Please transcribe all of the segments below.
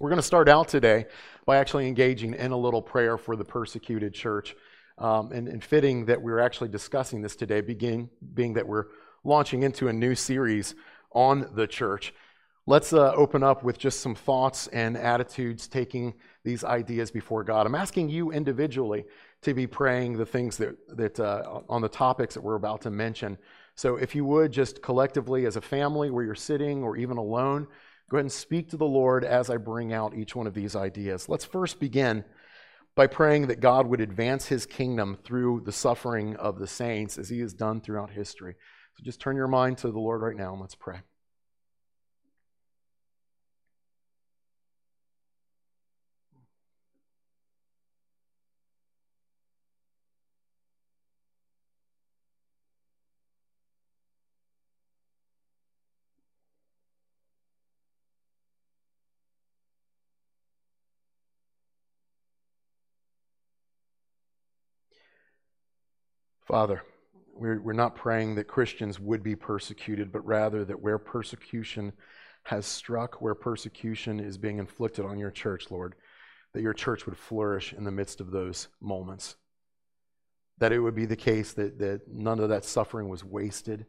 We're going to start out today by actually engaging in a little prayer for the persecuted church. Um, and, and, fitting that we're actually discussing this today, begin, being that we're launching into a new series on the church. Let's uh, open up with just some thoughts and attitudes, taking these ideas before God. I'm asking you individually to be praying the things that, that uh, on the topics that we're about to mention. So if you would, just collectively as a family where you're sitting or even alone, go ahead and speak to the Lord as I bring out each one of these ideas. Let's first begin by praying that God would advance his kingdom through the suffering of the saints as he has done throughout history. So just turn your mind to the Lord right now and let's pray. Father, we're, we're not praying that Christians would be persecuted, but rather that where persecution has struck, where persecution is being inflicted on your church, Lord, that your church would flourish in the midst of those moments. That it would be the case that, that none of that suffering was wasted,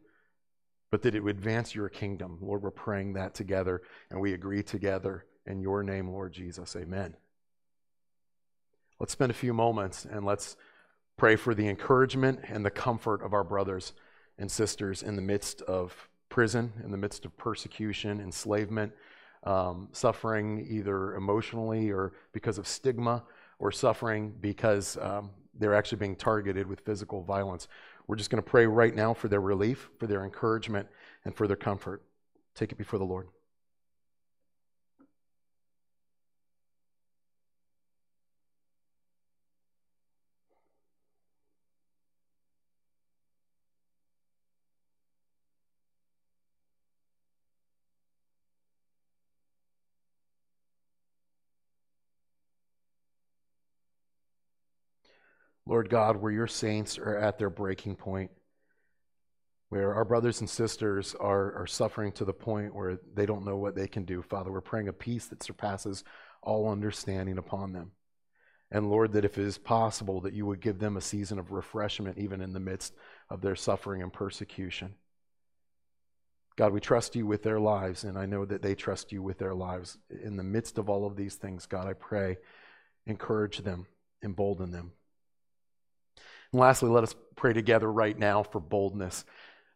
but that it would advance your kingdom. Lord, we're praying that together, and we agree together in your name, Lord Jesus. Amen. Let's spend a few moments and let's Pray for the encouragement and the comfort of our brothers and sisters in the midst of prison, in the midst of persecution, enslavement, um, suffering either emotionally or because of stigma, or suffering because um, they're actually being targeted with physical violence. We're just going to pray right now for their relief, for their encouragement, and for their comfort. Take it before the Lord. Lord God, where your saints are at their breaking point, where our brothers and sisters are, are suffering to the point where they don't know what they can do. Father, we're praying a peace that surpasses all understanding upon them. And Lord, that if it is possible, that you would give them a season of refreshment even in the midst of their suffering and persecution. God, we trust you with their lives, and I know that they trust you with their lives. In the midst of all of these things, God, I pray, encourage them, embolden them. And lastly, let us pray together right now for boldness.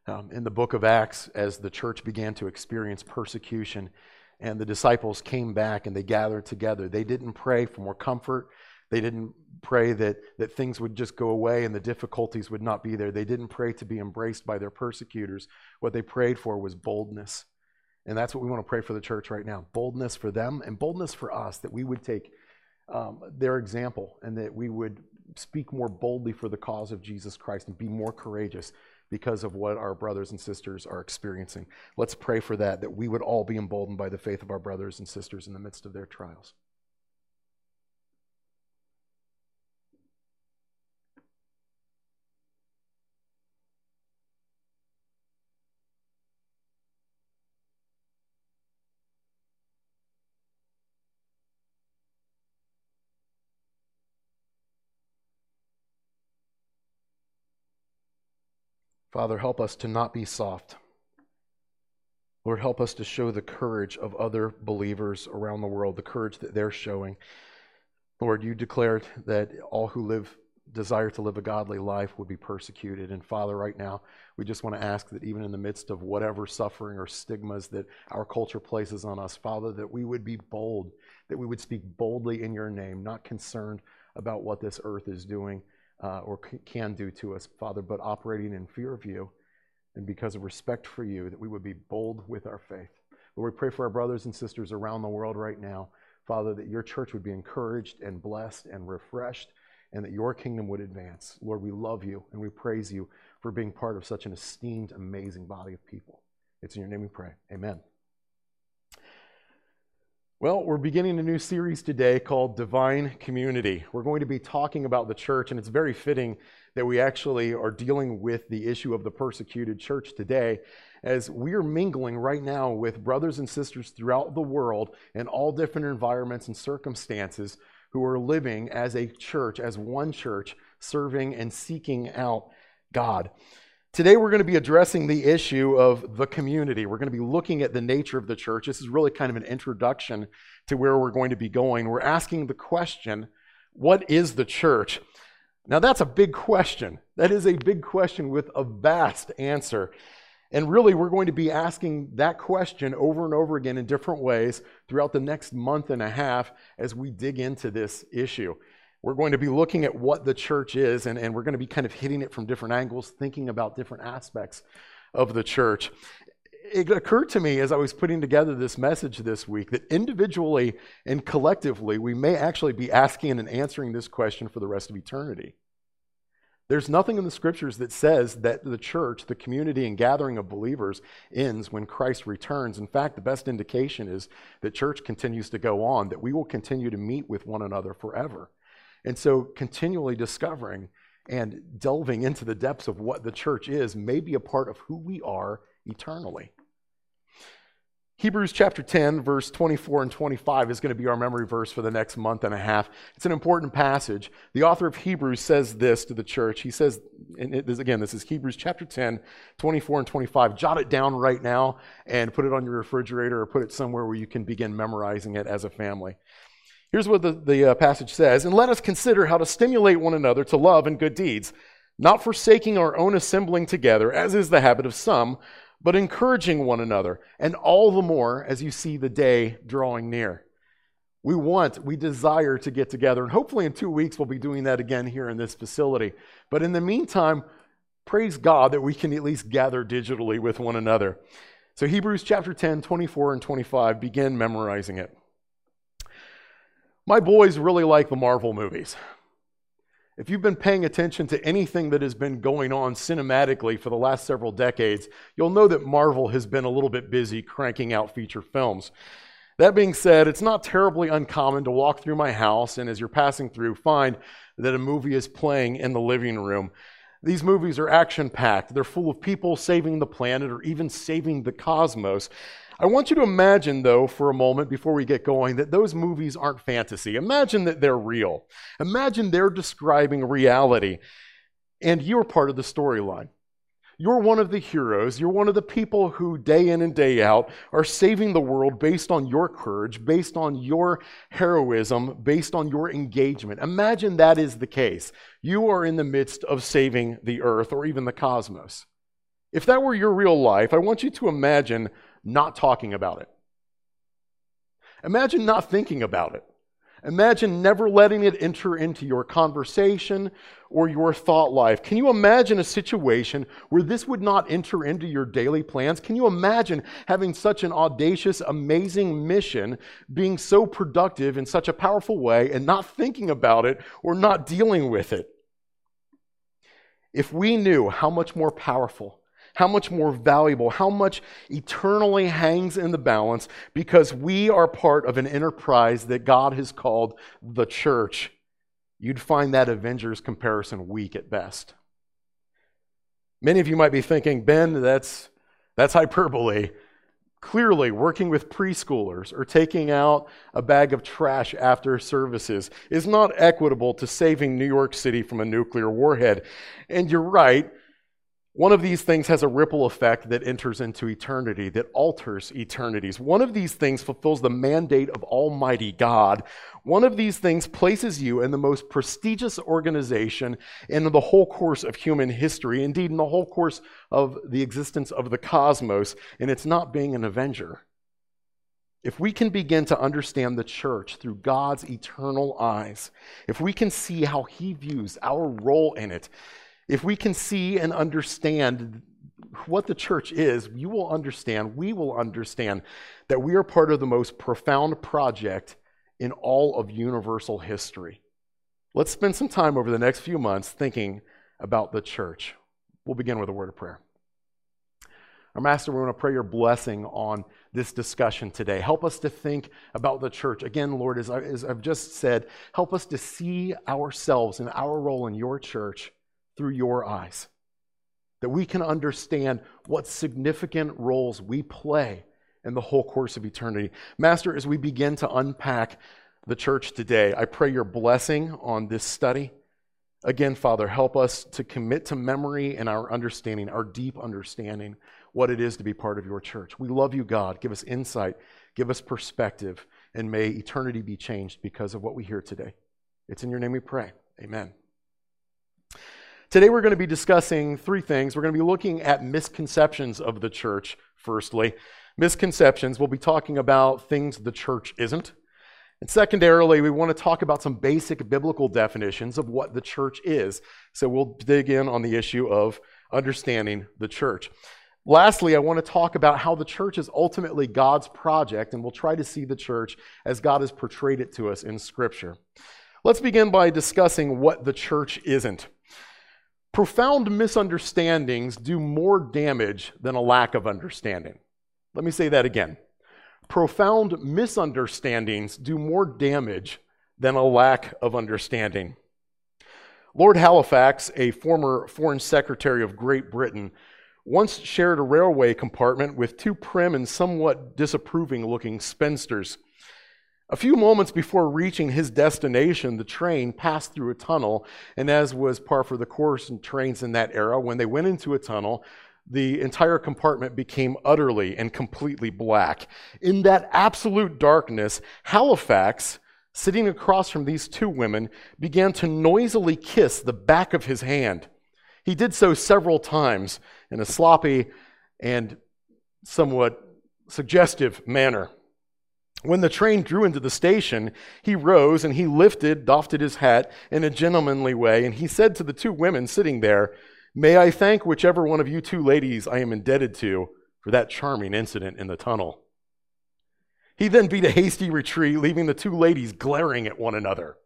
Um, in the book of Acts, as the church began to experience persecution and the disciples came back and they gathered together, they didn't pray for more comfort. They didn't pray that, that things would just go away and the difficulties would not be there. They didn't pray to be embraced by their persecutors. What they prayed for was boldness. And that's what we want to pray for the church right now boldness for them and boldness for us, that we would take um, their example and that we would speak more boldly for the cause of Jesus Christ and be more courageous because of what our brothers and sisters are experiencing. Let's pray for that, that we would all be emboldened by the faith of our brothers and sisters in the midst of their trials. Father, help us to not be soft. Lord, help us to show the courage of other believers around the world, the courage that they're showing. Lord, you declared that all who live desire to live a godly life would be persecuted. And Father, right now, we just want to ask that even in the midst of whatever suffering or stigmas that our culture places on us, Father, that we would be bold, that we would speak boldly in your name, not concerned about what this earth is doing, Uh, or c- can do to us, Father, but operating in fear of you and because of respect for you, that we would be bold with our faith. Lord, we pray for our brothers and sisters around the world right now, Father, that your church would be encouraged and blessed and refreshed, and that your kingdom would advance. Lord, we love you and we praise you for being part of such an esteemed, amazing body of people. It's in your name we pray. Amen. Well, we're beginning a new series today called Divine Community. We're going to be talking about the church, and it's very fitting that we actually are dealing with the issue of the persecuted church today. as we are mingling right now with brothers and sisters throughout the world in all different environments and circumstances who are living as a church, as one church, serving and seeking out God. Today, we're going to be addressing the issue of the community. We're going to be looking at the nature of the church. This is really kind of an introduction to where we're going to be going. We're asking the question what is the church? Now, that's a big question. That is a big question with a vast answer. And really, we're going to be asking that question over and over again in different ways throughout the next month and a half as we dig into this issue. We're going to be looking at what the church is, and, and we're going to be kind of hitting it from different angles, thinking about different aspects of the church. It occurred to me as I was putting together this message this week that individually and collectively, we may actually be asking and answering this question for the rest of eternity. There's nothing in the scriptures that says that the church, the community and gathering of believers, ends when Christ returns. In fact, the best indication is that church continues to go on, that we will continue to meet with one another forever. And so, continually discovering and delving into the depths of what the church is may be a part of who we are eternally. Hebrews chapter 10, verse 24 and 25 is going to be our memory verse for the next month and a half. It's an important passage. The author of Hebrews says this to the church. He says, and again, this is Hebrews chapter 10, 24 and 25. Jot it down right now and put it on your refrigerator or put it somewhere where you can begin memorizing it as a family. Here's what the, the uh, passage says And let us consider how to stimulate one another to love and good deeds, not forsaking our own assembling together, as is the habit of some but encouraging one another, and all the more as you see the day drawing near. We want, we desire to get together, and hopefully in two weeks we'll be doing that again here in this facility. But in the meantime, praise God that we can at least gather digitally with one another. So, Hebrews chapter 10, 24 and 25, begin memorizing it. My boys really like the Marvel movies. If you've been paying attention to anything that has been going on cinematically for the last several decades, you'll know that Marvel has been a little bit busy cranking out feature films. That being said, it's not terribly uncommon to walk through my house and as you're passing through, find that a movie is playing in the living room. These movies are action packed. They're full of people saving the planet or even saving the cosmos. I want you to imagine, though, for a moment before we get going, that those movies aren't fantasy. Imagine that they're real. Imagine they're describing reality, and you're part of the storyline. You're one of the heroes. You're one of the people who, day in and day out, are saving the world based on your courage, based on your heroism, based on your engagement. Imagine that is the case. You are in the midst of saving the earth or even the cosmos. If that were your real life, I want you to imagine not talking about it. Imagine not thinking about it. Imagine never letting it enter into your conversation or your thought life. Can you imagine a situation where this would not enter into your daily plans? Can you imagine having such an audacious, amazing mission, being so productive in such a powerful way, and not thinking about it or not dealing with it? If we knew how much more powerful how much more valuable, how much eternally hangs in the balance because we are part of an enterprise that God has called the church. You'd find that Avengers comparison weak at best. Many of you might be thinking, Ben, that's, that's hyperbole. Clearly, working with preschoolers or taking out a bag of trash after services is not equitable to saving New York City from a nuclear warhead. And you're right, one of these things has a ripple effect that enters into eternity, that alters eternities. One of these things fulfills the mandate of Almighty God. One of these things places you in the most prestigious organization in the whole course of human history, indeed, in the whole course of the existence of the cosmos, and it's not being an avenger. If we can begin to understand the church through God's eternal eyes, if we can see how He views our role in it, if we can see and understand what the church is, you will understand, we will understand that we are part of the most profound project in all of universal history. Let's spend some time over the next few months thinking about the church. We'll begin with a word of prayer. Our Master, we want to pray your blessing on this discussion today. Help us to think about the church. Again, Lord, as, I, as I've just said, help us to see ourselves and our role in your church through your eyes. that we can understand what significant roles we play in the whole course of eternity. Master, as we begin to unpack the church today, I pray your blessing on this study. Again, Father, help us to commit to memory and our understanding, our deep understanding, what it is to be part of your church. We love you, God. Give us insight, give us perspective, and may eternity be changed because of what we hear today. It's in your name we pray. Amen. Today we're going to be discussing three things. We're going to be looking at misconceptions of the church, firstly. Misconceptions, we'll be talking about things the church isn't. And secondarily, we want to talk about some basic biblical definitions of what the church is. So we'll dig in on the issue of understanding the church. Lastly, I want to talk about how the church is ultimately God's project, and we'll try to see the church as God has portrayed it to us in Scripture. Let's begin by discussing what the church isn't. Profound misunderstandings do more damage than a lack of understanding. Let me say that again. Profound misunderstandings do more damage than a lack of understanding. Lord Halifax, a former Foreign Secretary of Great Britain, once shared a railway compartment with two prim and somewhat disapproving looking spinsters. A few moments before reaching his destination, the train passed through a tunnel, and as was par for the course in trains in that era, when they went into a tunnel, the entire compartment became utterly and completely black. In that absolute darkness, Halifax, sitting across from these two women, began to noisily kiss the back of his hand. He did so several times in a sloppy and somewhat suggestive manner. When the train drew into the station, he rose and he lifted, doffed his hat in a gentlemanly way, and he said to the two women sitting there, May I thank whichever one of you two ladies I am indebted to for that charming incident in the tunnel. He then beat a hasty retreat, leaving the two ladies glaring at one another.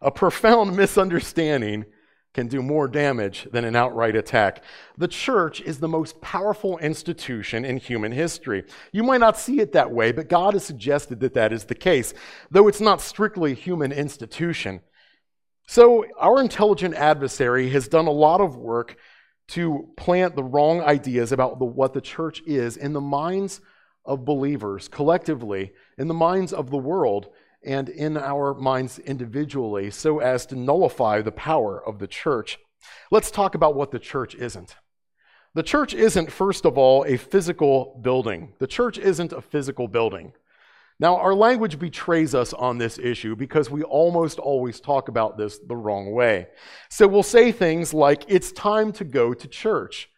A profound misunderstanding can do more damage than an outright attack. The church is the most powerful institution in human history. You might not see it that way, but God has suggested that that is the case, though it's not strictly a human institution. So, our intelligent adversary has done a lot of work to plant the wrong ideas about the, what the church is in the minds of believers collectively, in the minds of the world, and in our minds individually so as to nullify the power of the church. Let's talk about what the church isn't. The church isn't, first of all, a physical building. The church isn't a physical building. Now, our language betrays us on this issue because we almost always talk about this the wrong way. So we'll say things like, it's time to go to church.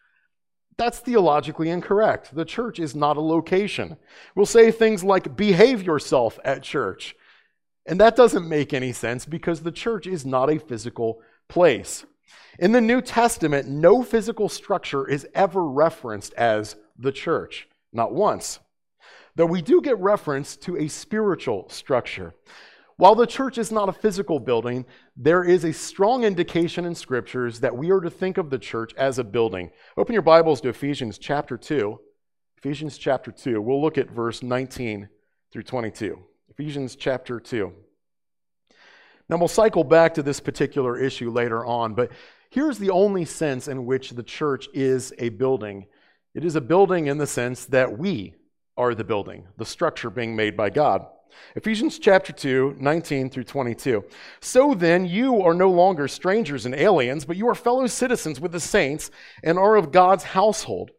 That's theologically incorrect. The church is not a location. We'll say things like, behave yourself at church. And that doesn't make any sense because the church is not a physical place. In the New Testament, no physical structure is ever referenced as the church, not once. Though we do get reference to a spiritual structure. While the church is not a physical building, there is a strong indication in scriptures that we are to think of the church as a building. Open your Bibles to Ephesians chapter 2. Ephesians chapter 2. We'll look at verse 19 through 22. Ephesians chapter 2. Now, we'll cycle back to this particular issue later on, but here's the only sense in which the church is a building it is a building in the sense that we are the building, the structure being made by God. Ephesians chapter 2, 19 through 22. So then, you are no longer strangers and aliens, but you are fellow citizens with the saints and are of God's household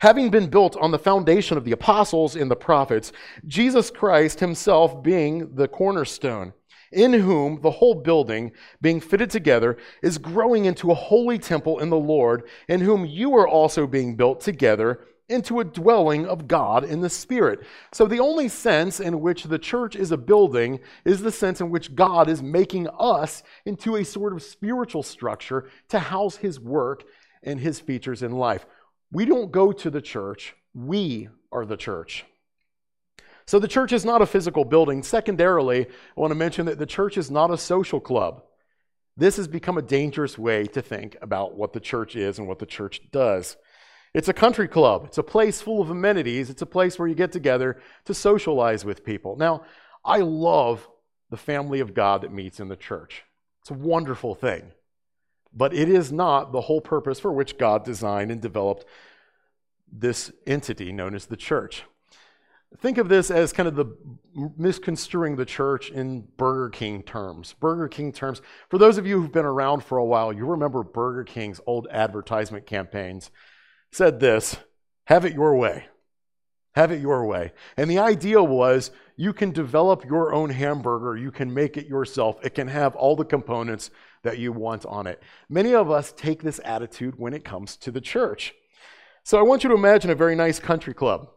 having been built on the foundation of the apostles and the prophets, Jesus Christ himself being the cornerstone, in whom the whole building, being fitted together, is growing into a holy temple in the Lord, in whom you are also being built together into a dwelling of God in the Spirit. So, the only sense in which the church is a building is the sense in which God is making us into a sort of spiritual structure to house His work and His features in life. We don't go to the church, we are the church. So the church is not a physical building. Secondarily, I want to mention that the church is not a social club. This has become a dangerous way to think about what the church is and what the church does. It's a country club. It's a place full of amenities. It's a place where you get together to socialize with people. Now, I love the family of God that meets in the church. It's a wonderful thing. But it is not the whole purpose for which God designed and developed this entity known as the church. Think of this as kind of the misconstruing the church in Burger King terms. Burger King terms. For those of you who've been around for a while, you remember Burger King's old advertisement campaigns said this have it your way. Have it your way. And the idea was you can develop your own hamburger, you can make it yourself, it can have all the components that you want on it. Many of us take this attitude when it comes to the church. So I want you to imagine a very nice country club.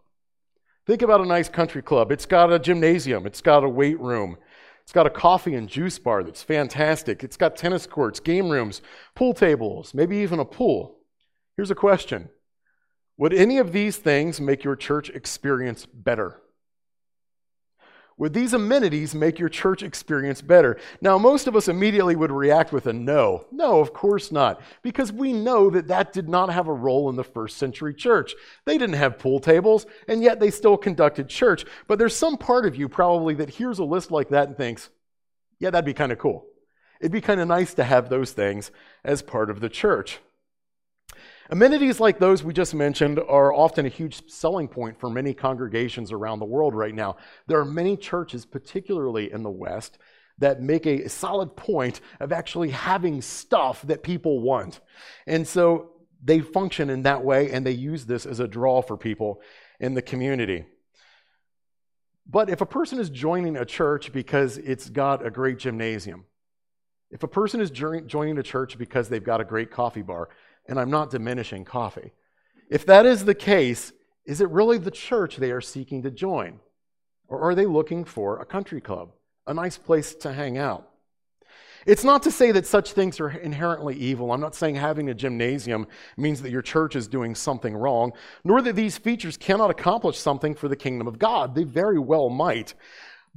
Think about a nice country club. It's got a gymnasium, it's got a weight room, it's got a coffee and juice bar that's fantastic, it's got tennis courts, game rooms, pool tables, maybe even a pool. Here's a question Would any of these things make your church experience better? Would these amenities make your church experience better? Now, most of us immediately would react with a no. No, of course not, because we know that that did not have a role in the first century church. They didn't have pool tables, and yet they still conducted church. But there's some part of you probably that hears a list like that and thinks, yeah, that'd be kind of cool. It'd be kind of nice to have those things as part of the church. Amenities like those we just mentioned are often a huge selling point for many congregations around the world right now. There are many churches, particularly in the West, that make a solid point of actually having stuff that people want. And so they function in that way and they use this as a draw for people in the community. But if a person is joining a church because it's got a great gymnasium, if a person is joining a church because they've got a great coffee bar, and I'm not diminishing coffee. If that is the case, is it really the church they are seeking to join? Or are they looking for a country club, a nice place to hang out? It's not to say that such things are inherently evil. I'm not saying having a gymnasium means that your church is doing something wrong, nor that these features cannot accomplish something for the kingdom of God. They very well might.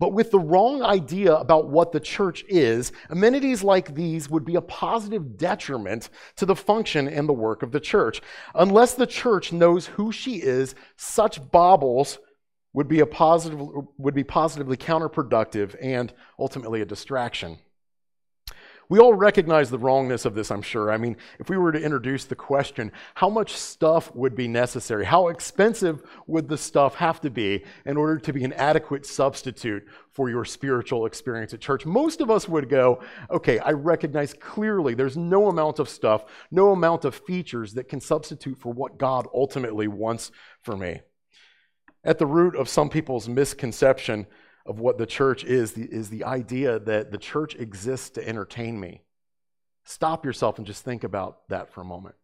But with the wrong idea about what the church is, amenities like these would be a positive detriment to the function and the work of the church. Unless the church knows who she is, such baubles would be, a positive, would be positively counterproductive and ultimately a distraction. We all recognize the wrongness of this, I'm sure. I mean, if we were to introduce the question, how much stuff would be necessary? How expensive would the stuff have to be in order to be an adequate substitute for your spiritual experience at church? Most of us would go, okay, I recognize clearly there's no amount of stuff, no amount of features that can substitute for what God ultimately wants for me. At the root of some people's misconception, of what the church is is the idea that the church exists to entertain me. Stop yourself and just think about that for a moment.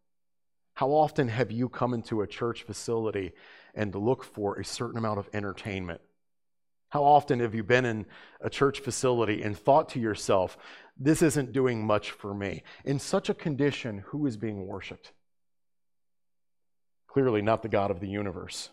How often have you come into a church facility and look for a certain amount of entertainment? How often have you been in a church facility and thought to yourself, this isn't doing much for me? In such a condition, who is being worshiped? Clearly, not the God of the universe.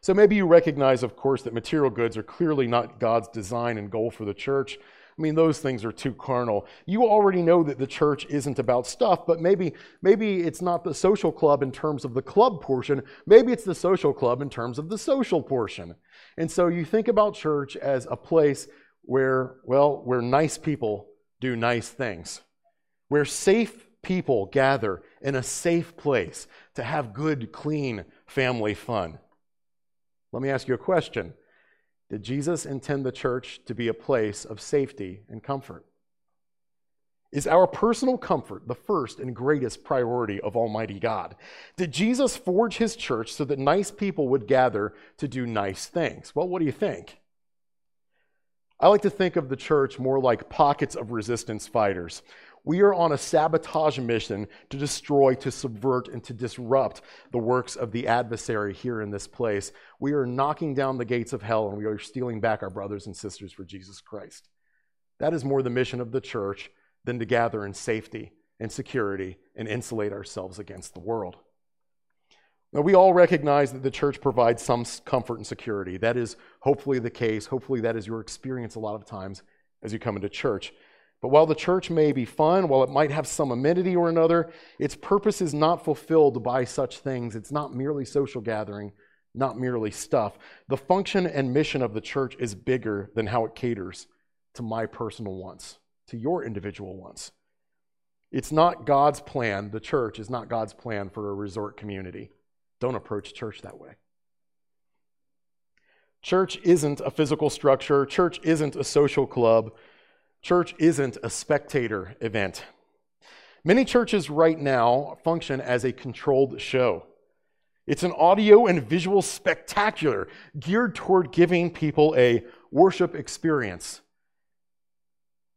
So maybe you recognize, of course, that material goods are clearly not God's design and goal for the church. I mean, those things are too carnal. You already know that the church isn't about stuff, but maybe, maybe it's not the social club in terms of the club portion. Maybe it's the social club in terms of the social portion. And so you think about church as a place where, well, where nice people do nice things, where safe people gather in a safe place to have good, clean family fun. Let me ask you a question Did Jesus intend the church to be a place of safety and comfort? Is our personal comfort the first and greatest priority of Almighty God? Did Jesus forge his church so that nice people would gather to do nice things? Well, what do you think? I like to think of the church more like pockets of resistance fighters we are on a sabotage mission to destroy, to subvert, and to disrupt the works of the adversary here in this place. We are knocking down the gates of hell and we are stealing back our brothers and sisters for Jesus Christ. That is more the mission of the church than to gather in safety and security and insulate ourselves against the world. Now, we all recognize that the church provides some comfort and security. That is hopefully the case. Hopefully, that is your experience a lot of times as you come into church. But while the church may be fun, while it might have some amenity or another, its purpose is not fulfilled by such things. It's not merely social gathering, not merely stuff. The function and mission of the church is bigger than how it caters to my personal wants, to your individual wants. It's not God's plan, the church is not God's plan for a resort community. Don't approach church that way. Church isn't a physical structure, church isn't a social club, church isn't a spectator event. Many churches right now function as a controlled show. It's an audio and visual spectacular geared toward giving people a worship experience.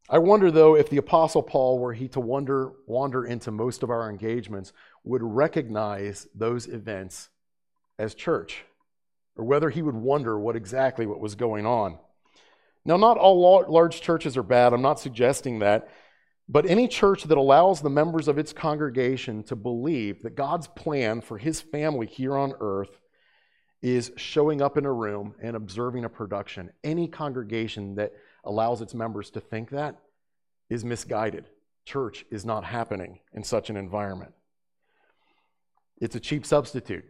I wonder, though, if the Apostle Paul, were he to wander, wander into most of our engagements, would recognize those events as church, or whether he would wonder what exactly what was going on. Now, not all large churches are bad. I'm not suggesting that. But any church that allows the members of its congregation to believe that God's plan for his family here on earth is showing up in a room and observing a production, any congregation that allows its members to think that is misguided. Church is not happening in such an environment. It's a cheap substitute.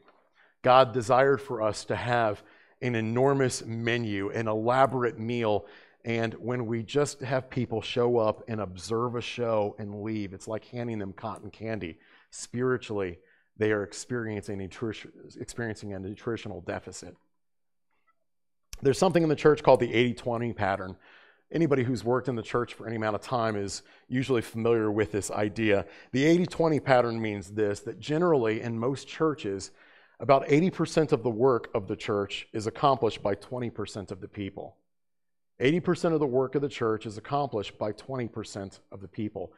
God desired for us to have an enormous menu, an elaborate meal, and when we just have people show up and observe a show and leave, it's like handing them cotton candy. Spiritually, they are experiencing, experiencing a nutritional deficit. There's something in the church called the 80 20 pattern. Anybody who's worked in the church for any amount of time is usually familiar with this idea. The 80 20 pattern means this that generally in most churches, about 80% of the work of the church is accomplished by 20% of the people. 80% of the work of the church is accomplished by 20% of the people.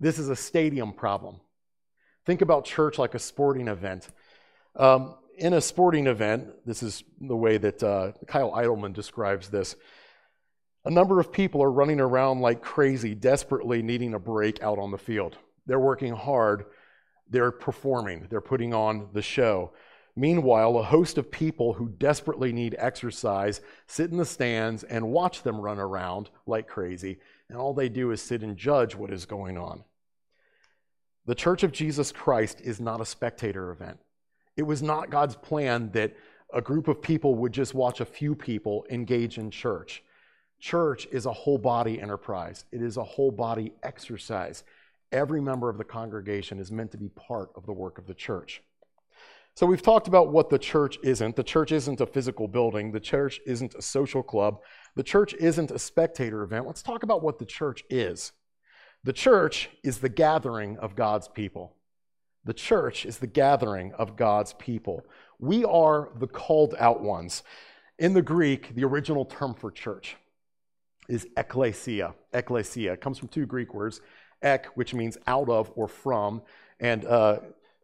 This is a stadium problem. Think about church like a sporting event. Um, in a sporting event, this is the way that uh, Kyle Idleman describes this. A number of people are running around like crazy, desperately needing a break out on the field. They're working hard, they're performing, they're putting on the show. Meanwhile, a host of people who desperately need exercise sit in the stands and watch them run around like crazy, and all they do is sit and judge what is going on. The Church of Jesus Christ is not a spectator event. It was not God's plan that a group of people would just watch a few people engage in church. Church is a whole body enterprise, it is a whole body exercise. Every member of the congregation is meant to be part of the work of the church. So we've talked about what the church isn't. The church isn't a physical building, the church isn't a social club, the church isn't a spectator event. Let's talk about what the church is. The church is the gathering of God's people. The church is the gathering of God's people. We are the called out ones. In the Greek, the original term for church is ekklesia. Ekklesia comes from two Greek words, ek, which means out of or from, and uh,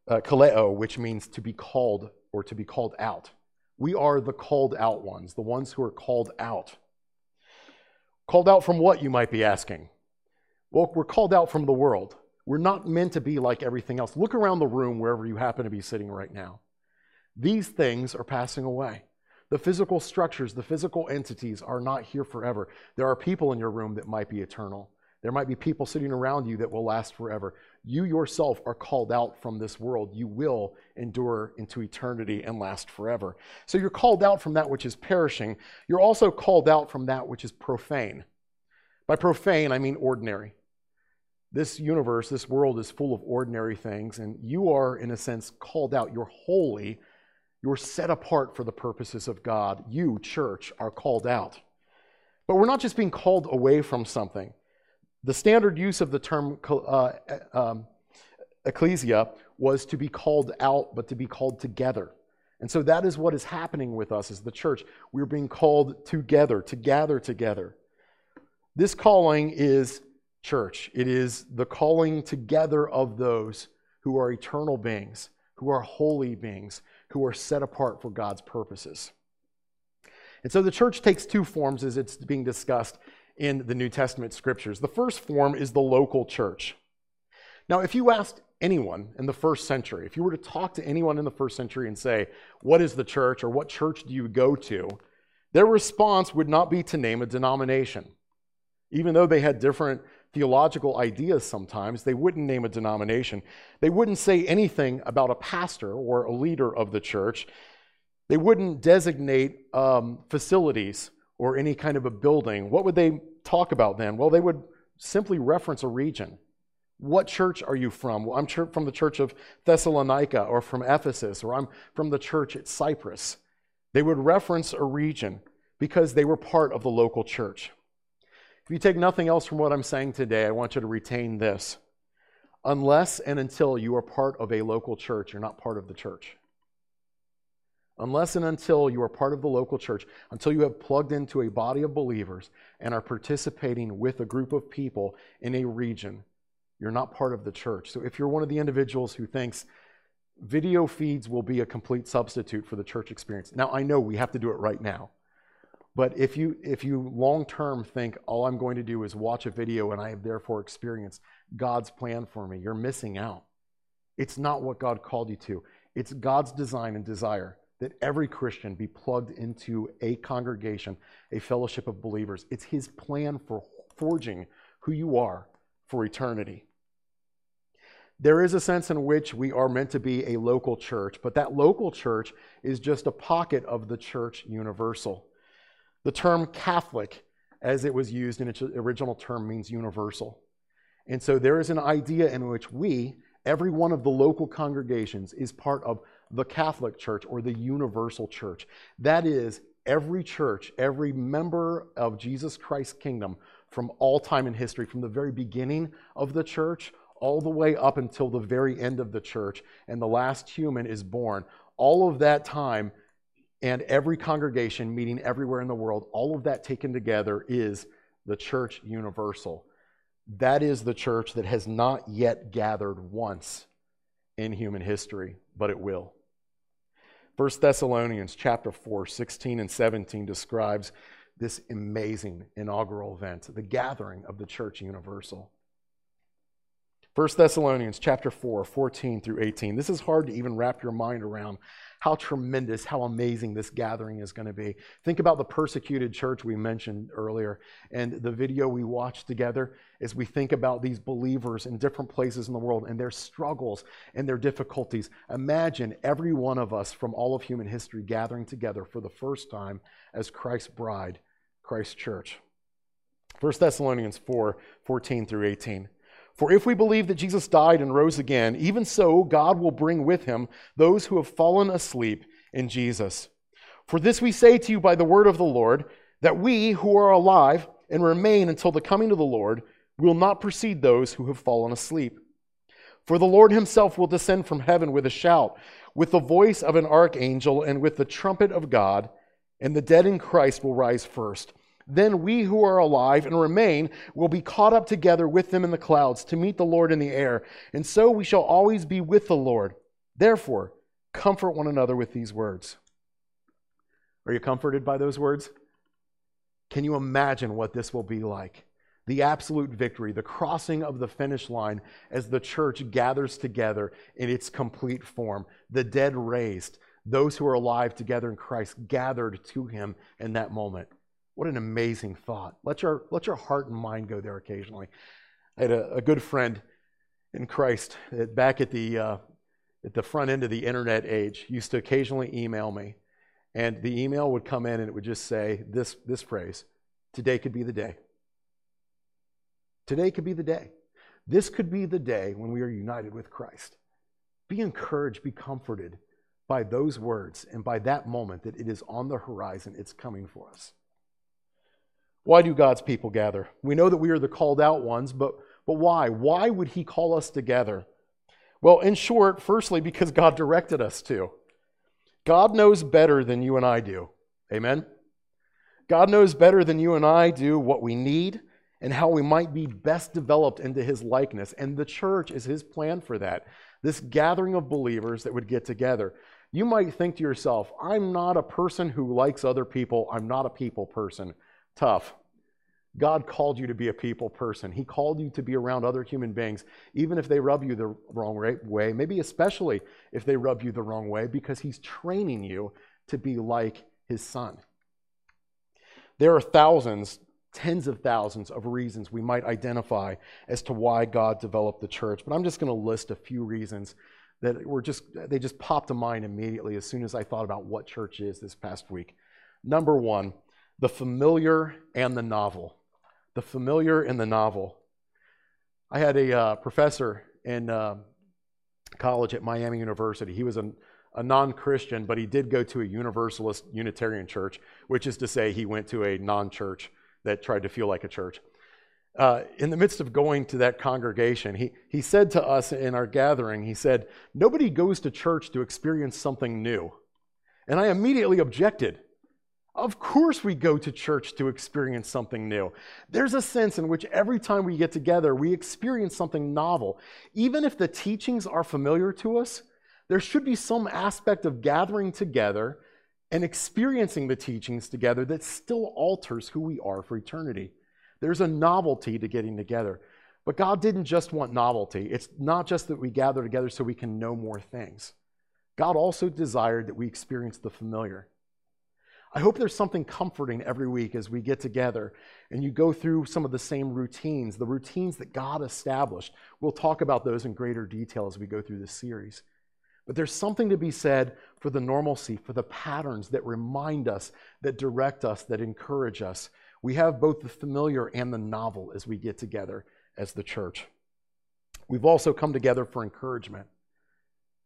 uh, kaleo, which means to be called or to be called out. We are the called out ones, the ones who are called out. Called out from what, you might be asking? Well, we're called out from the world. We're not meant to be like everything else. Look around the room wherever you happen to be sitting right now. These things are passing away. The physical structures, the physical entities are not here forever. There are people in your room that might be eternal. There might be people sitting around you that will last forever. You yourself are called out from this world. You will endure into eternity and last forever. So you're called out from that which is perishing. You're also called out from that which is profane. By profane, I mean ordinary. This universe, this world is full of ordinary things, and you are, in a sense, called out. You're holy. You're set apart for the purposes of God. You, church, are called out. But we're not just being called away from something. The standard use of the term uh, um, ecclesia was to be called out, but to be called together. And so that is what is happening with us as the church. We're being called together, to gather together. This calling is church. It is the calling together of those who are eternal beings, who are holy beings, who are set apart for God's purposes. And so the church takes two forms as it's being discussed in the New Testament scriptures. The first form is the local church. Now, if you asked anyone in the first century, if you were to talk to anyone in the first century and say, What is the church or what church do you go to? their response would not be to name a denomination. Even though they had different theological ideas sometimes, they wouldn't name a denomination. They wouldn't say anything about a pastor or a leader of the church. They wouldn't designate um, facilities or any kind of a building. What would they talk about then? Well, they would simply reference a region. What church are you from? Well, I'm from the church of Thessalonica or from Ephesus, or I'm from the church at Cyprus. They would reference a region because they were part of the local church. If you take nothing else from what I'm saying today, I want you to retain this. Unless and until you are part of a local church, you're not part of the church. Unless and until you are part of the local church, until you have plugged into a body of believers and are participating with a group of people in a region, you're not part of the church. So if you're one of the individuals who thinks video feeds will be a complete substitute for the church experience, now I know we have to do it right now. But if you if you long term think all I'm going to do is watch a video and I have therefore experienced God's plan for me, you're missing out. It's not what God called you to. It's God's design and desire that every Christian be plugged into a congregation, a fellowship of believers. It's his plan for forging who you are for eternity. There is a sense in which we are meant to be a local church, but that local church is just a pocket of the church universal. The term Catholic, as it was used in its original term, means universal. And so there is an idea in which we, every one of the local congregations, is part of the Catholic Church or the universal church. That is, every church, every member of Jesus Christ's kingdom from all time in history, from the very beginning of the church all the way up until the very end of the church, and the last human is born. All of that time and every congregation meeting everywhere in the world, all of that taken together is the church universal. That is the church that has not yet gathered once in human history, but it will. 1 Thessalonians chapter 4, 16 and 17 describes this amazing inaugural event, the gathering of the church universal. 1 Thessalonians chapter 4, 14 through 18. This is hard to even wrap your mind around how tremendous, how amazing this gathering is going to be. Think about the persecuted church we mentioned earlier and the video we watched together as we think about these believers in different places in the world and their struggles and their difficulties. Imagine every one of us from all of human history gathering together for the first time as Christ's bride, Christ's church. 1 Thessalonians 4 14 through 18. For if we believe that Jesus died and rose again, even so God will bring with him those who have fallen asleep in Jesus. For this we say to you by the word of the Lord, that we who are alive and remain until the coming of the Lord will not precede those who have fallen asleep. For the Lord himself will descend from heaven with a shout, with the voice of an archangel, and with the trumpet of God, and the dead in Christ will rise first. Then we who are alive and remain will be caught up together with them in the clouds to meet the Lord in the air. And so we shall always be with the Lord. Therefore, comfort one another with these words. Are you comforted by those words? Can you imagine what this will be like? The absolute victory, the crossing of the finish line as the church gathers together in its complete form, the dead raised, those who are alive together in Christ gathered to him in that moment. What an amazing thought. Let your, let your heart and mind go there occasionally. I had a, a good friend in Christ that back at the, uh, at the front end of the internet age used to occasionally email me. And the email would come in and it would just say this, this phrase Today could be the day. Today could be the day. This could be the day when we are united with Christ. Be encouraged, be comforted by those words and by that moment that it is on the horizon, it's coming for us. Why do God's people gather? We know that we are the called out ones, but, but why? Why would He call us together? Well, in short, firstly, because God directed us to. God knows better than you and I do. Amen? God knows better than you and I do what we need and how we might be best developed into His likeness. And the church is His plan for that. This gathering of believers that would get together. You might think to yourself, I'm not a person who likes other people, I'm not a people person tough. God called you to be a people person. He called you to be around other human beings, even if they rub you the wrong way, maybe especially if they rub you the wrong way, because He's training you to be like His Son. There are thousands, tens of thousands of reasons we might identify as to why God developed the church, but I'm just going to list a few reasons that were just, they just popped to mind immediately as soon as I thought about what church is this past week. Number one, the familiar and the novel. The familiar and the novel. I had a uh, professor in uh, college at Miami University. He was a, a non Christian, but he did go to a Universalist Unitarian church, which is to say, he went to a non church that tried to feel like a church. Uh, in the midst of going to that congregation, he, he said to us in our gathering, he said, Nobody goes to church to experience something new. And I immediately objected. Of course, we go to church to experience something new. There's a sense in which every time we get together, we experience something novel. Even if the teachings are familiar to us, there should be some aspect of gathering together and experiencing the teachings together that still alters who we are for eternity. There's a novelty to getting together. But God didn't just want novelty. It's not just that we gather together so we can know more things. God also desired that we experience the familiar. I hope there's something comforting every week as we get together and you go through some of the same routines, the routines that God established. We'll talk about those in greater detail as we go through this series. But there's something to be said for the normalcy, for the patterns that remind us, that direct us, that encourage us. We have both the familiar and the novel as we get together as the church. We've also come together for encouragement.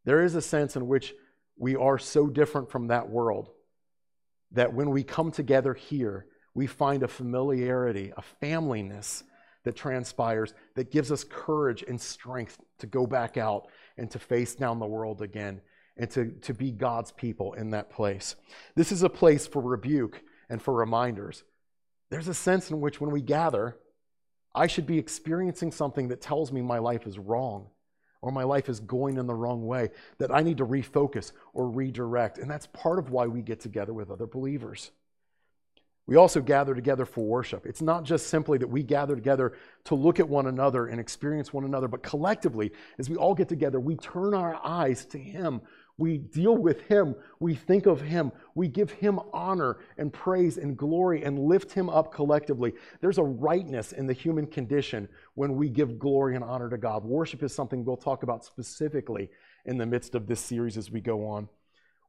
There is a sense in which we are so different from that world that when we come together here, we find a familiarity, a familyness that transpires that gives us courage and strength to go back out and to face down the world again and to, to be God's people in that place. This is a place for rebuke and for reminders. There's a sense in which when we gather, I should be experiencing something that tells me my life is wrong or my life is going in the wrong way, that I need to refocus or redirect. And that's part of why we get together with other believers. We also gather together for worship. It's not just simply that we gather together to look at one another and experience one another, but collectively, as we all get together, we turn our eyes to Him we deal with Him. We think of Him. We give Him honor and praise and glory and lift Him up collectively. There's a rightness in the human condition when we give glory and honor to God. Worship is something we'll talk about specifically in the midst of this series as we go on.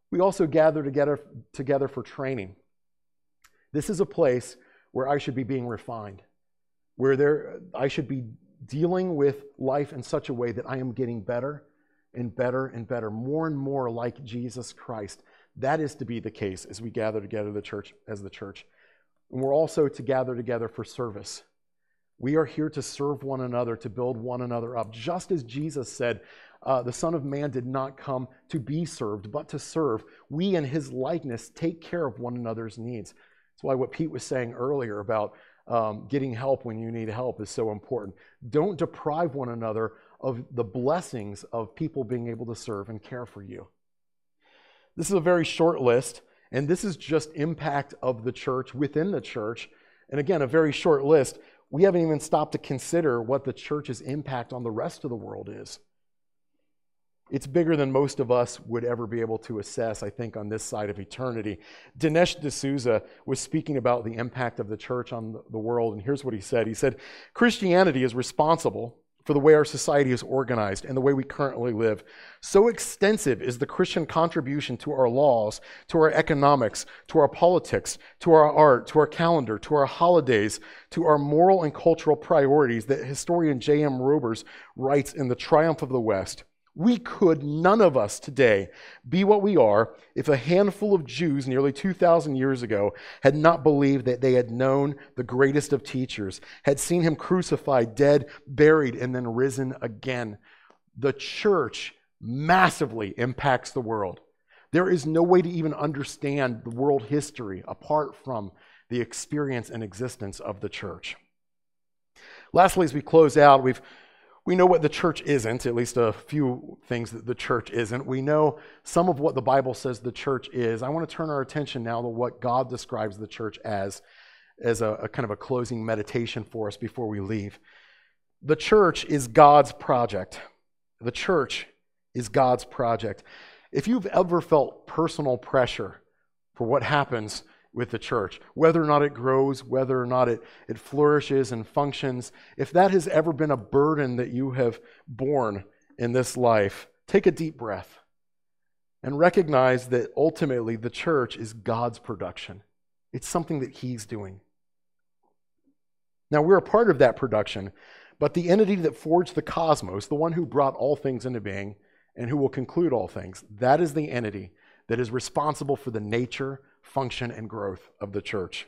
We also gather together, together for training. This is a place where I should be being refined, where there, I should be dealing with life in such a way that I am getting better and better and better, more and more like Jesus Christ. That is to be the case as we gather together the church as the church. And we're also to gather together for service. We are here to serve one another, to build one another up. Just as Jesus said, uh, the Son of Man did not come to be served, but to serve. We, in his likeness, take care of one another's needs. That's why what Pete was saying earlier about um, getting help when you need help is so important. Don't deprive one another of the blessings of people being able to serve and care for you. This is a very short list, and this is just impact of the church within the church. And again, a very short list. We haven't even stopped to consider what the church's impact on the rest of the world is. It's bigger than most of us would ever be able to assess, I think, on this side of eternity. Dinesh D'Souza was speaking about the impact of the church on the world, and here's what he said. He said, Christianity is responsible for the way our society is organized and the way we currently live. So extensive is the Christian contribution to our laws, to our economics, to our politics, to our art, to our calendar, to our holidays, to our moral and cultural priorities that historian J.M. Roberts writes in The Triumph of the West. We could, none of us today, be what we are if a handful of Jews nearly 2,000 years ago had not believed that they had known the greatest of teachers, had seen him crucified, dead, buried, and then risen again. The church massively impacts the world. There is no way to even understand the world history apart from the experience and existence of the church. Lastly, as we close out, we've we know what the church isn't, at least a few things that the church isn't. We know some of what the Bible says the church is. I want to turn our attention now to what God describes the church as, as a, a kind of a closing meditation for us before we leave. The church is God's project. The church is God's project. If you've ever felt personal pressure for what happens with the church, whether or not it grows, whether or not it, it flourishes and functions, if that has ever been a burden that you have borne in this life, take a deep breath and recognize that ultimately the church is God's production. It's something that He's doing. Now, we're a part of that production, but the entity that forged the cosmos, the one who brought all things into being and who will conclude all things, that is the entity that is responsible for the nature, function, and growth of the church.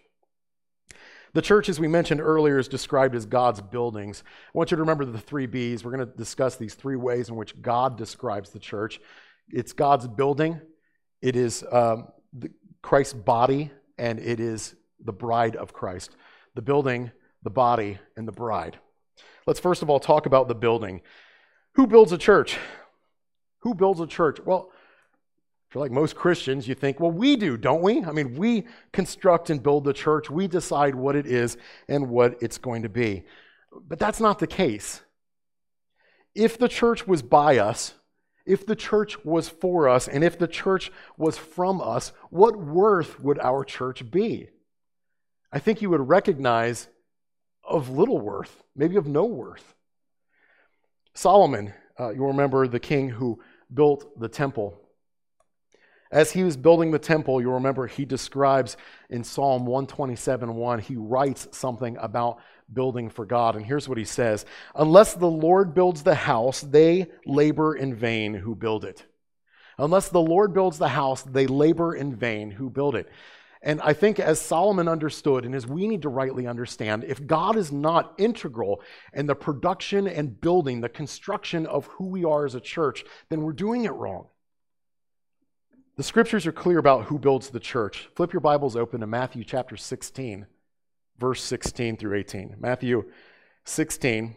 The church, as we mentioned earlier, is described as God's buildings. I want you to remember the three B's. We're going to discuss these three ways in which God describes the church it's God's building, it is um, Christ's body, and it is the bride of Christ. The building, the body, and the bride. Let's first of all talk about the building. Who builds a church? Who builds a church? Well, for like most Christians, you think, well, we do, don't we? I mean, we construct and build the church. We decide what it is and what it's going to be. But that's not the case. If the church was by us, if the church was for us, and if the church was from us, what worth would our church be? I think you would recognize of little worth, maybe of no worth. Solomon, uh, you'll remember the king who built the temple. As he was building the temple, you'll remember he describes in Psalm 127 1, he writes something about building for God. And here's what he says Unless the Lord builds the house, they labor in vain who build it. Unless the Lord builds the house, they labor in vain who build it. And I think, as Solomon understood, and as we need to rightly understand, if God is not integral in the production and building, the construction of who we are as a church, then we're doing it wrong. The scriptures are clear about who builds the church. Flip your Bibles open to Matthew chapter 16, verse 16 through 18. Matthew 16,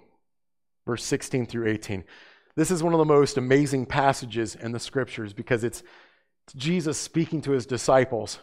verse 16 through 18. This is one of the most amazing passages in the scriptures because it's Jesus speaking to his disciples.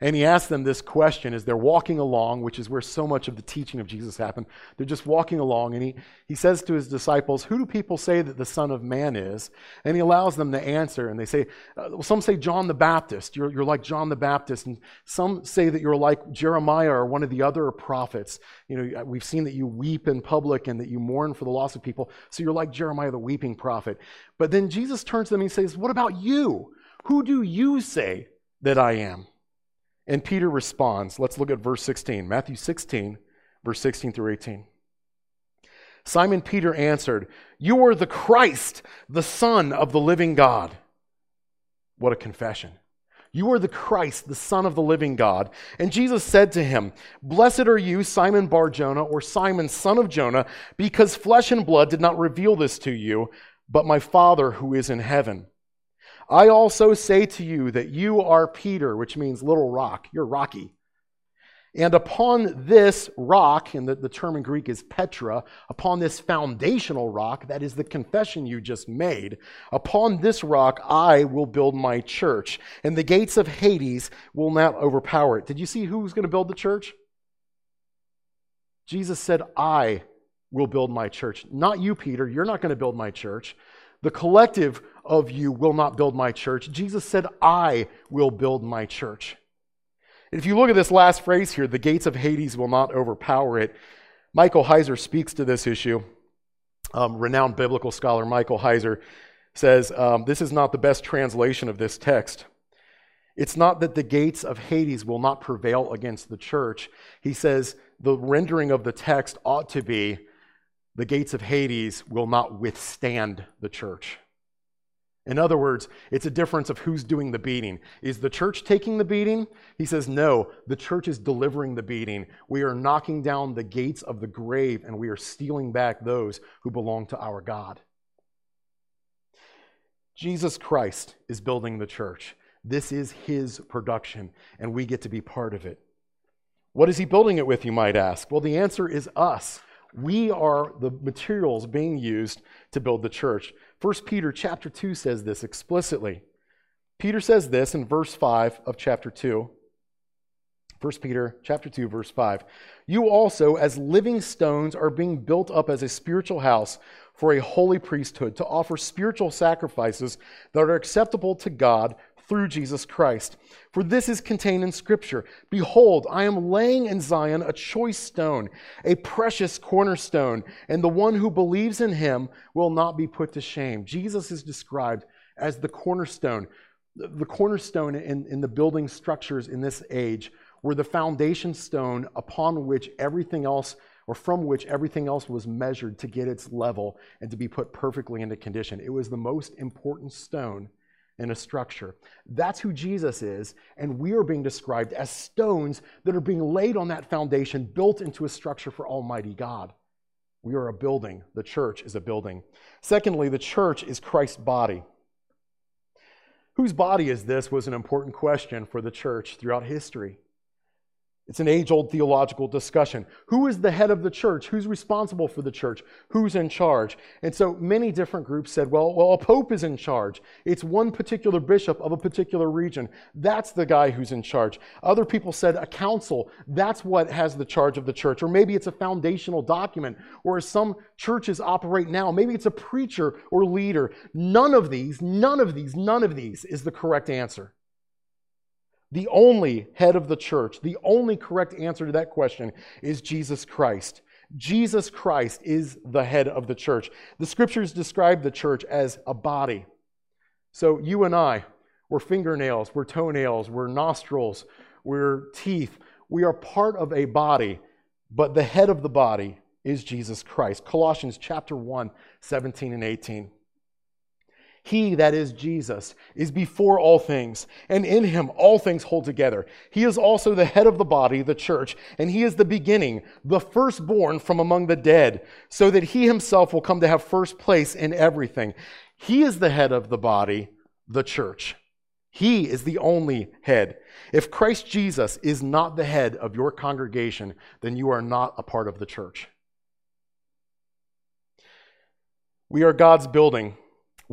And he asks them this question as they're walking along, which is where so much of the teaching of Jesus happened. They're just walking along, and he, he says to his disciples, Who do people say that the Son of Man is? And he allows them to answer. And they say, uh, Some say John the Baptist. You're, you're like John the Baptist. And some say that you're like Jeremiah or one of the other prophets. You know, we've seen that you weep in public and that you mourn for the loss of people. So you're like Jeremiah the weeping prophet. But then Jesus turns to them and he says, What about you? Who do you say that I am? And Peter responds. Let's look at verse 16. Matthew 16, verse 16 through 18. Simon Peter answered, You are the Christ, the Son of the living God. What a confession. You are the Christ, the Son of the living God. And Jesus said to him, Blessed are you, Simon Bar Jonah, or Simon, son of Jonah, because flesh and blood did not reveal this to you, but my Father who is in heaven. I also say to you that you are Peter, which means little rock. You're rocky. And upon this rock, and the, the term in Greek is Petra, upon this foundational rock, that is the confession you just made, upon this rock I will build my church, and the gates of Hades will not overpower it. Did you see who's going to build the church? Jesus said, I will build my church. Not you, Peter. You're not going to build my church. The collective of you will not build my church. Jesus said, I will build my church. If you look at this last phrase here, the gates of Hades will not overpower it, Michael Heiser speaks to this issue. Um, renowned biblical scholar Michael Heiser says um, this is not the best translation of this text. It's not that the gates of Hades will not prevail against the church. He says the rendering of the text ought to be the gates of Hades will not withstand the church. In other words, it's a difference of who's doing the beating. Is the church taking the beating? He says, no, the church is delivering the beating. We are knocking down the gates of the grave and we are stealing back those who belong to our God. Jesus Christ is building the church. This is his production, and we get to be part of it. What is he building it with, you might ask? Well, the answer is us. We are the materials being used to build the church. 1 Peter chapter 2 says this explicitly. Peter says this in verse 5 of chapter 2. 1 Peter chapter 2 verse 5. You also as living stones are being built up as a spiritual house for a holy priesthood to offer spiritual sacrifices that are acceptable to God through Jesus Christ. For this is contained in Scripture Behold, I am laying in Zion a choice stone, a precious cornerstone, and the one who believes in him will not be put to shame. Jesus is described as the cornerstone. The cornerstone in, in the building structures in this age were the foundation stone upon which everything else or from which everything else was measured to get its level and to be put perfectly into condition. It was the most important stone in a structure. That's who Jesus is, and we are being described as stones that are being laid on that foundation, built into a structure for Almighty God. We are a building. The church is a building. Secondly, the church is Christ's body. Whose body is this was an important question for the church throughout history. It's an age old theological discussion. Who is the head of the church? Who's responsible for the church? Who's in charge? And so many different groups said, well, well, a pope is in charge. It's one particular bishop of a particular region. That's the guy who's in charge. Other people said a council. That's what has the charge of the church. Or maybe it's a foundational document, or as some churches operate now, maybe it's a preacher or leader. None of these, none of these, none of these is the correct answer. The only head of the church, the only correct answer to that question is Jesus Christ. Jesus Christ is the head of the church. The scriptures describe the church as a body. So you and I, we're fingernails, we're toenails, we're nostrils, we're teeth. We are part of a body, but the head of the body is Jesus Christ. Colossians chapter 1, 17 and 18. He, that is Jesus, is before all things, and in him all things hold together. He is also the head of the body, the church, and he is the beginning, the firstborn from among the dead, so that he himself will come to have first place in everything. He is the head of the body, the church. He is the only head. If Christ Jesus is not the head of your congregation, then you are not a part of the church. We are God's building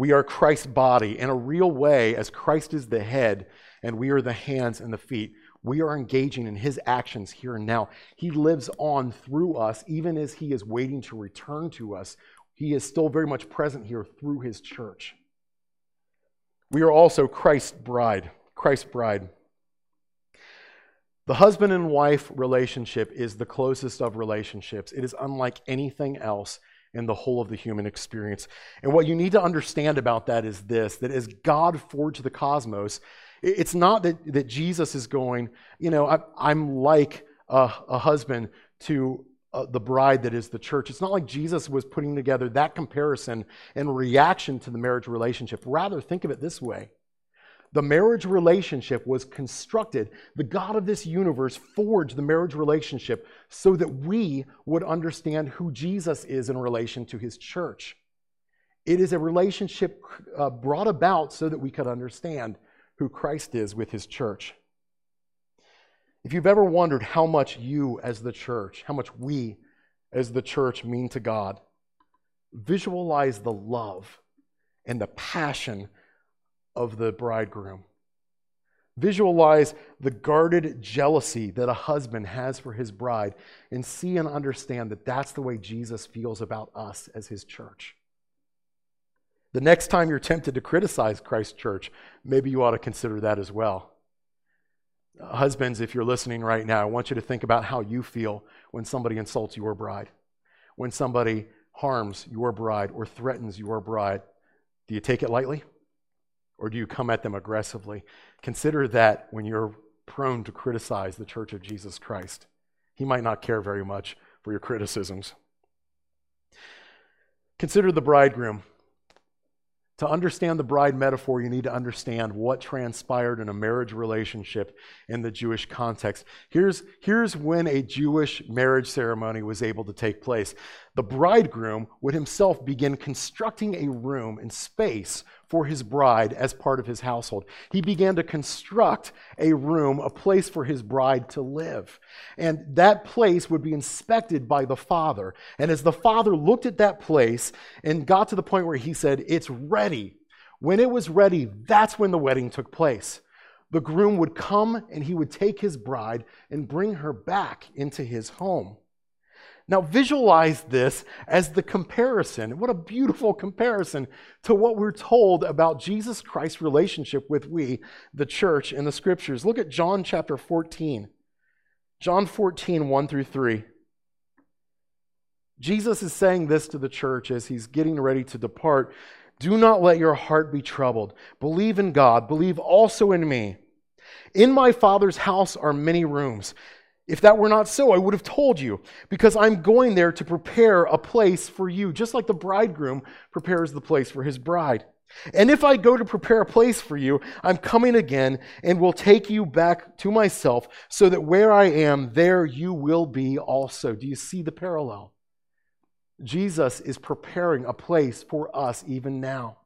we are Christ's body in a real way, as Christ is the head and we are the hands and the feet. We are engaging in his actions here and now. He lives on through us, even as he is waiting to return to us. He is still very much present here through his church. We are also Christ's bride. Christ's bride. The husband and wife relationship is the closest of relationships. It is unlike anything else in the whole of the human experience. And what you need to understand about that is this that as God forged the cosmos, it's not that, that Jesus is going, you know, I, am like a, a, husband to uh, the bride that is the church. It's not like Jesus was putting together that comparison in reaction to the marriage relationship. Rather, think of it this way the marriage relationship was constructed. The God of this universe forged the marriage relationship so that we would understand who Jesus is in relation to his church. It is a relationship uh, brought about so that we could understand who Christ is with his church. If you've ever wondered how much you as the church, how much we as the church mean to God, visualize the love and the passion of the bridegroom. Visualize the guarded jealousy that a husband has for his bride and see and understand that that's the way Jesus feels about us as his church. The next time you're tempted to criticize Christ's church, maybe you ought to consider that as well. Uh, husbands, if you're listening right now, I want you to think about how you feel when somebody insults your bride, when somebody harms your bride or threatens your bride. Do you take it lightly? Or do you come at them aggressively? Consider that when you're prone to criticize the church of Jesus Christ. He might not care very much for your criticisms. Consider the bridegroom. To understand the bride metaphor, you need to understand what transpired in a marriage relationship in the Jewish context. Here's, here's when a Jewish marriage ceremony was able to take place. The bridegroom would himself begin constructing a room and space for his bride as part of his household. He began to construct a room, a place for his bride to live. And that place would be inspected by the father. And as the father looked at that place and got to the point where he said, It's ready, when it was ready, that's when the wedding took place. The groom would come and he would take his bride and bring her back into his home. Now, visualize this as the comparison. What a beautiful comparison to what we're told about Jesus Christ's relationship with we, the church, in the scriptures. Look at John chapter 14. John 14, 1 through 3. Jesus is saying this to the church as he's getting ready to depart. Do not let your heart be troubled. Believe in God. Believe also in me. In my Father's house are many rooms. If that were not so, I would have told you, because I'm going there to prepare a place for you, just like the bridegroom prepares the place for his bride. And if I go to prepare a place for you, I'm coming again and will take you back to myself, so that where I am, there you will be also. Do you see the parallel? Jesus is preparing a place for us even now.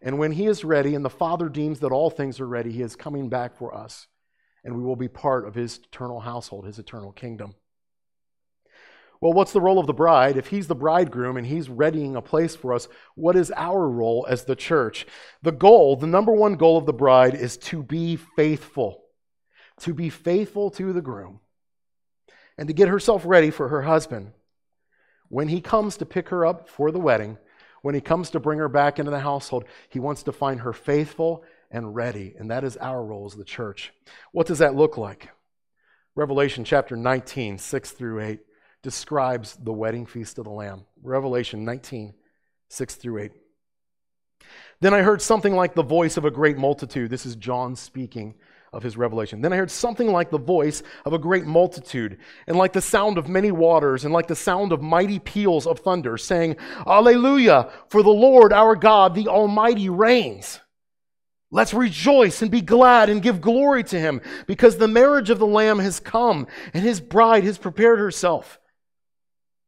And when he is ready and the Father deems that all things are ready, he is coming back for us. And we will be part of his eternal household, his eternal kingdom. Well, what's the role of the bride? If he's the bridegroom and he's readying a place for us, what is our role as the church? The goal, the number one goal of the bride is to be faithful, to be faithful to the groom, and to get herself ready for her husband. When he comes to pick her up for the wedding, when he comes to bring her back into the household, he wants to find her faithful and ready. And that is our role as the church. What does that look like? Revelation chapter 19, 6 through 8, describes the wedding feast of the Lamb. Revelation 19, 6 through 8. Then I heard something like the voice of a great multitude. This is John speaking of his revelation. Then I heard something like the voice of a great multitude, and like the sound of many waters, and like the sound of mighty peals of thunder, saying, Alleluia, for the Lord our God, the Almighty, reigns. Let's rejoice and be glad and give glory to him, because the marriage of the Lamb has come, and his bride has prepared herself.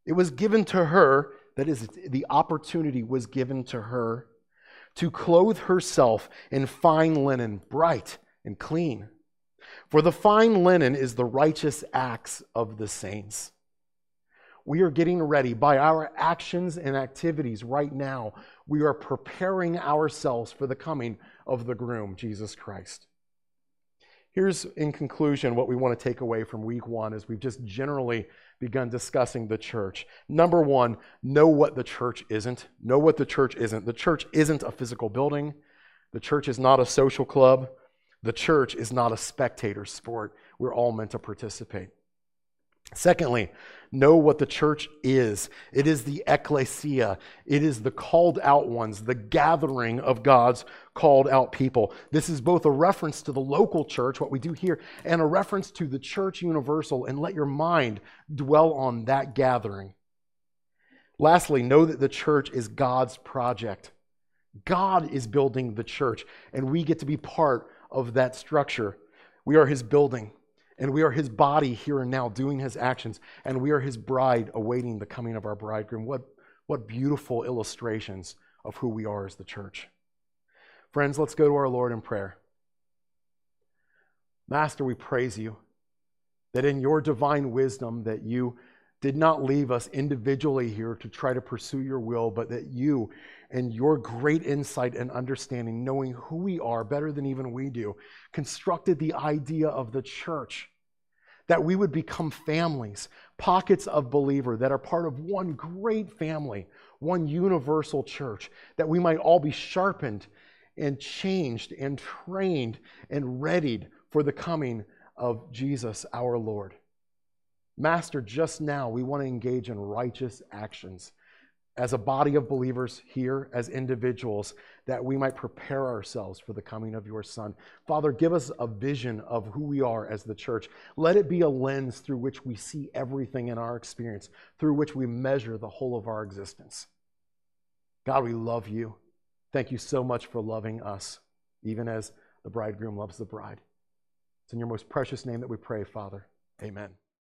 It was given to her, that is, the opportunity was given to her to clothe herself in fine linen, bright and clean. For the fine linen is the righteous acts of the saints. We are getting ready by our actions and activities right now. We are preparing ourselves for the coming of the groom, Jesus Christ. Here's, in conclusion, what we want to take away from week one as we've just generally begun discussing the church. Number one, know what the church isn't. Know what the church isn't. The church isn't a physical building, the church is not a social club. The church is not a spectator sport. We're all meant to participate. Secondly, know what the church is. It is the ecclesia. It is the called out ones, the gathering of God's called out people. This is both a reference to the local church, what we do here, and a reference to the church universal. And let your mind dwell on that gathering. Lastly, know that the church is God's project. God is building the church, and we get to be part of that structure. We are his building, and we are his body here and now doing his actions, and we are his bride awaiting the coming of our bridegroom. What, what beautiful illustrations of who we are as the church. Friends, let's go to our Lord in prayer. Master, we praise you that in your divine wisdom that you did not leave us individually here to try to pursue your will, but that you and your great insight and understanding, knowing who we are better than even we do, constructed the idea of the church. That we would become families, pockets of believer that are part of one great family, one universal church, that we might all be sharpened and changed and trained and readied for the coming of Jesus our Lord. Master, just now we want to engage in righteous actions as a body of believers here, as individuals, that we might prepare ourselves for the coming of your Son. Father, give us a vision of who we are as the church. Let it be a lens through which we see everything in our experience, through which we measure the whole of our existence. God, we love you. Thank you so much for loving us, even as the bridegroom loves the bride. It's in your most precious name that we pray, Father. Amen.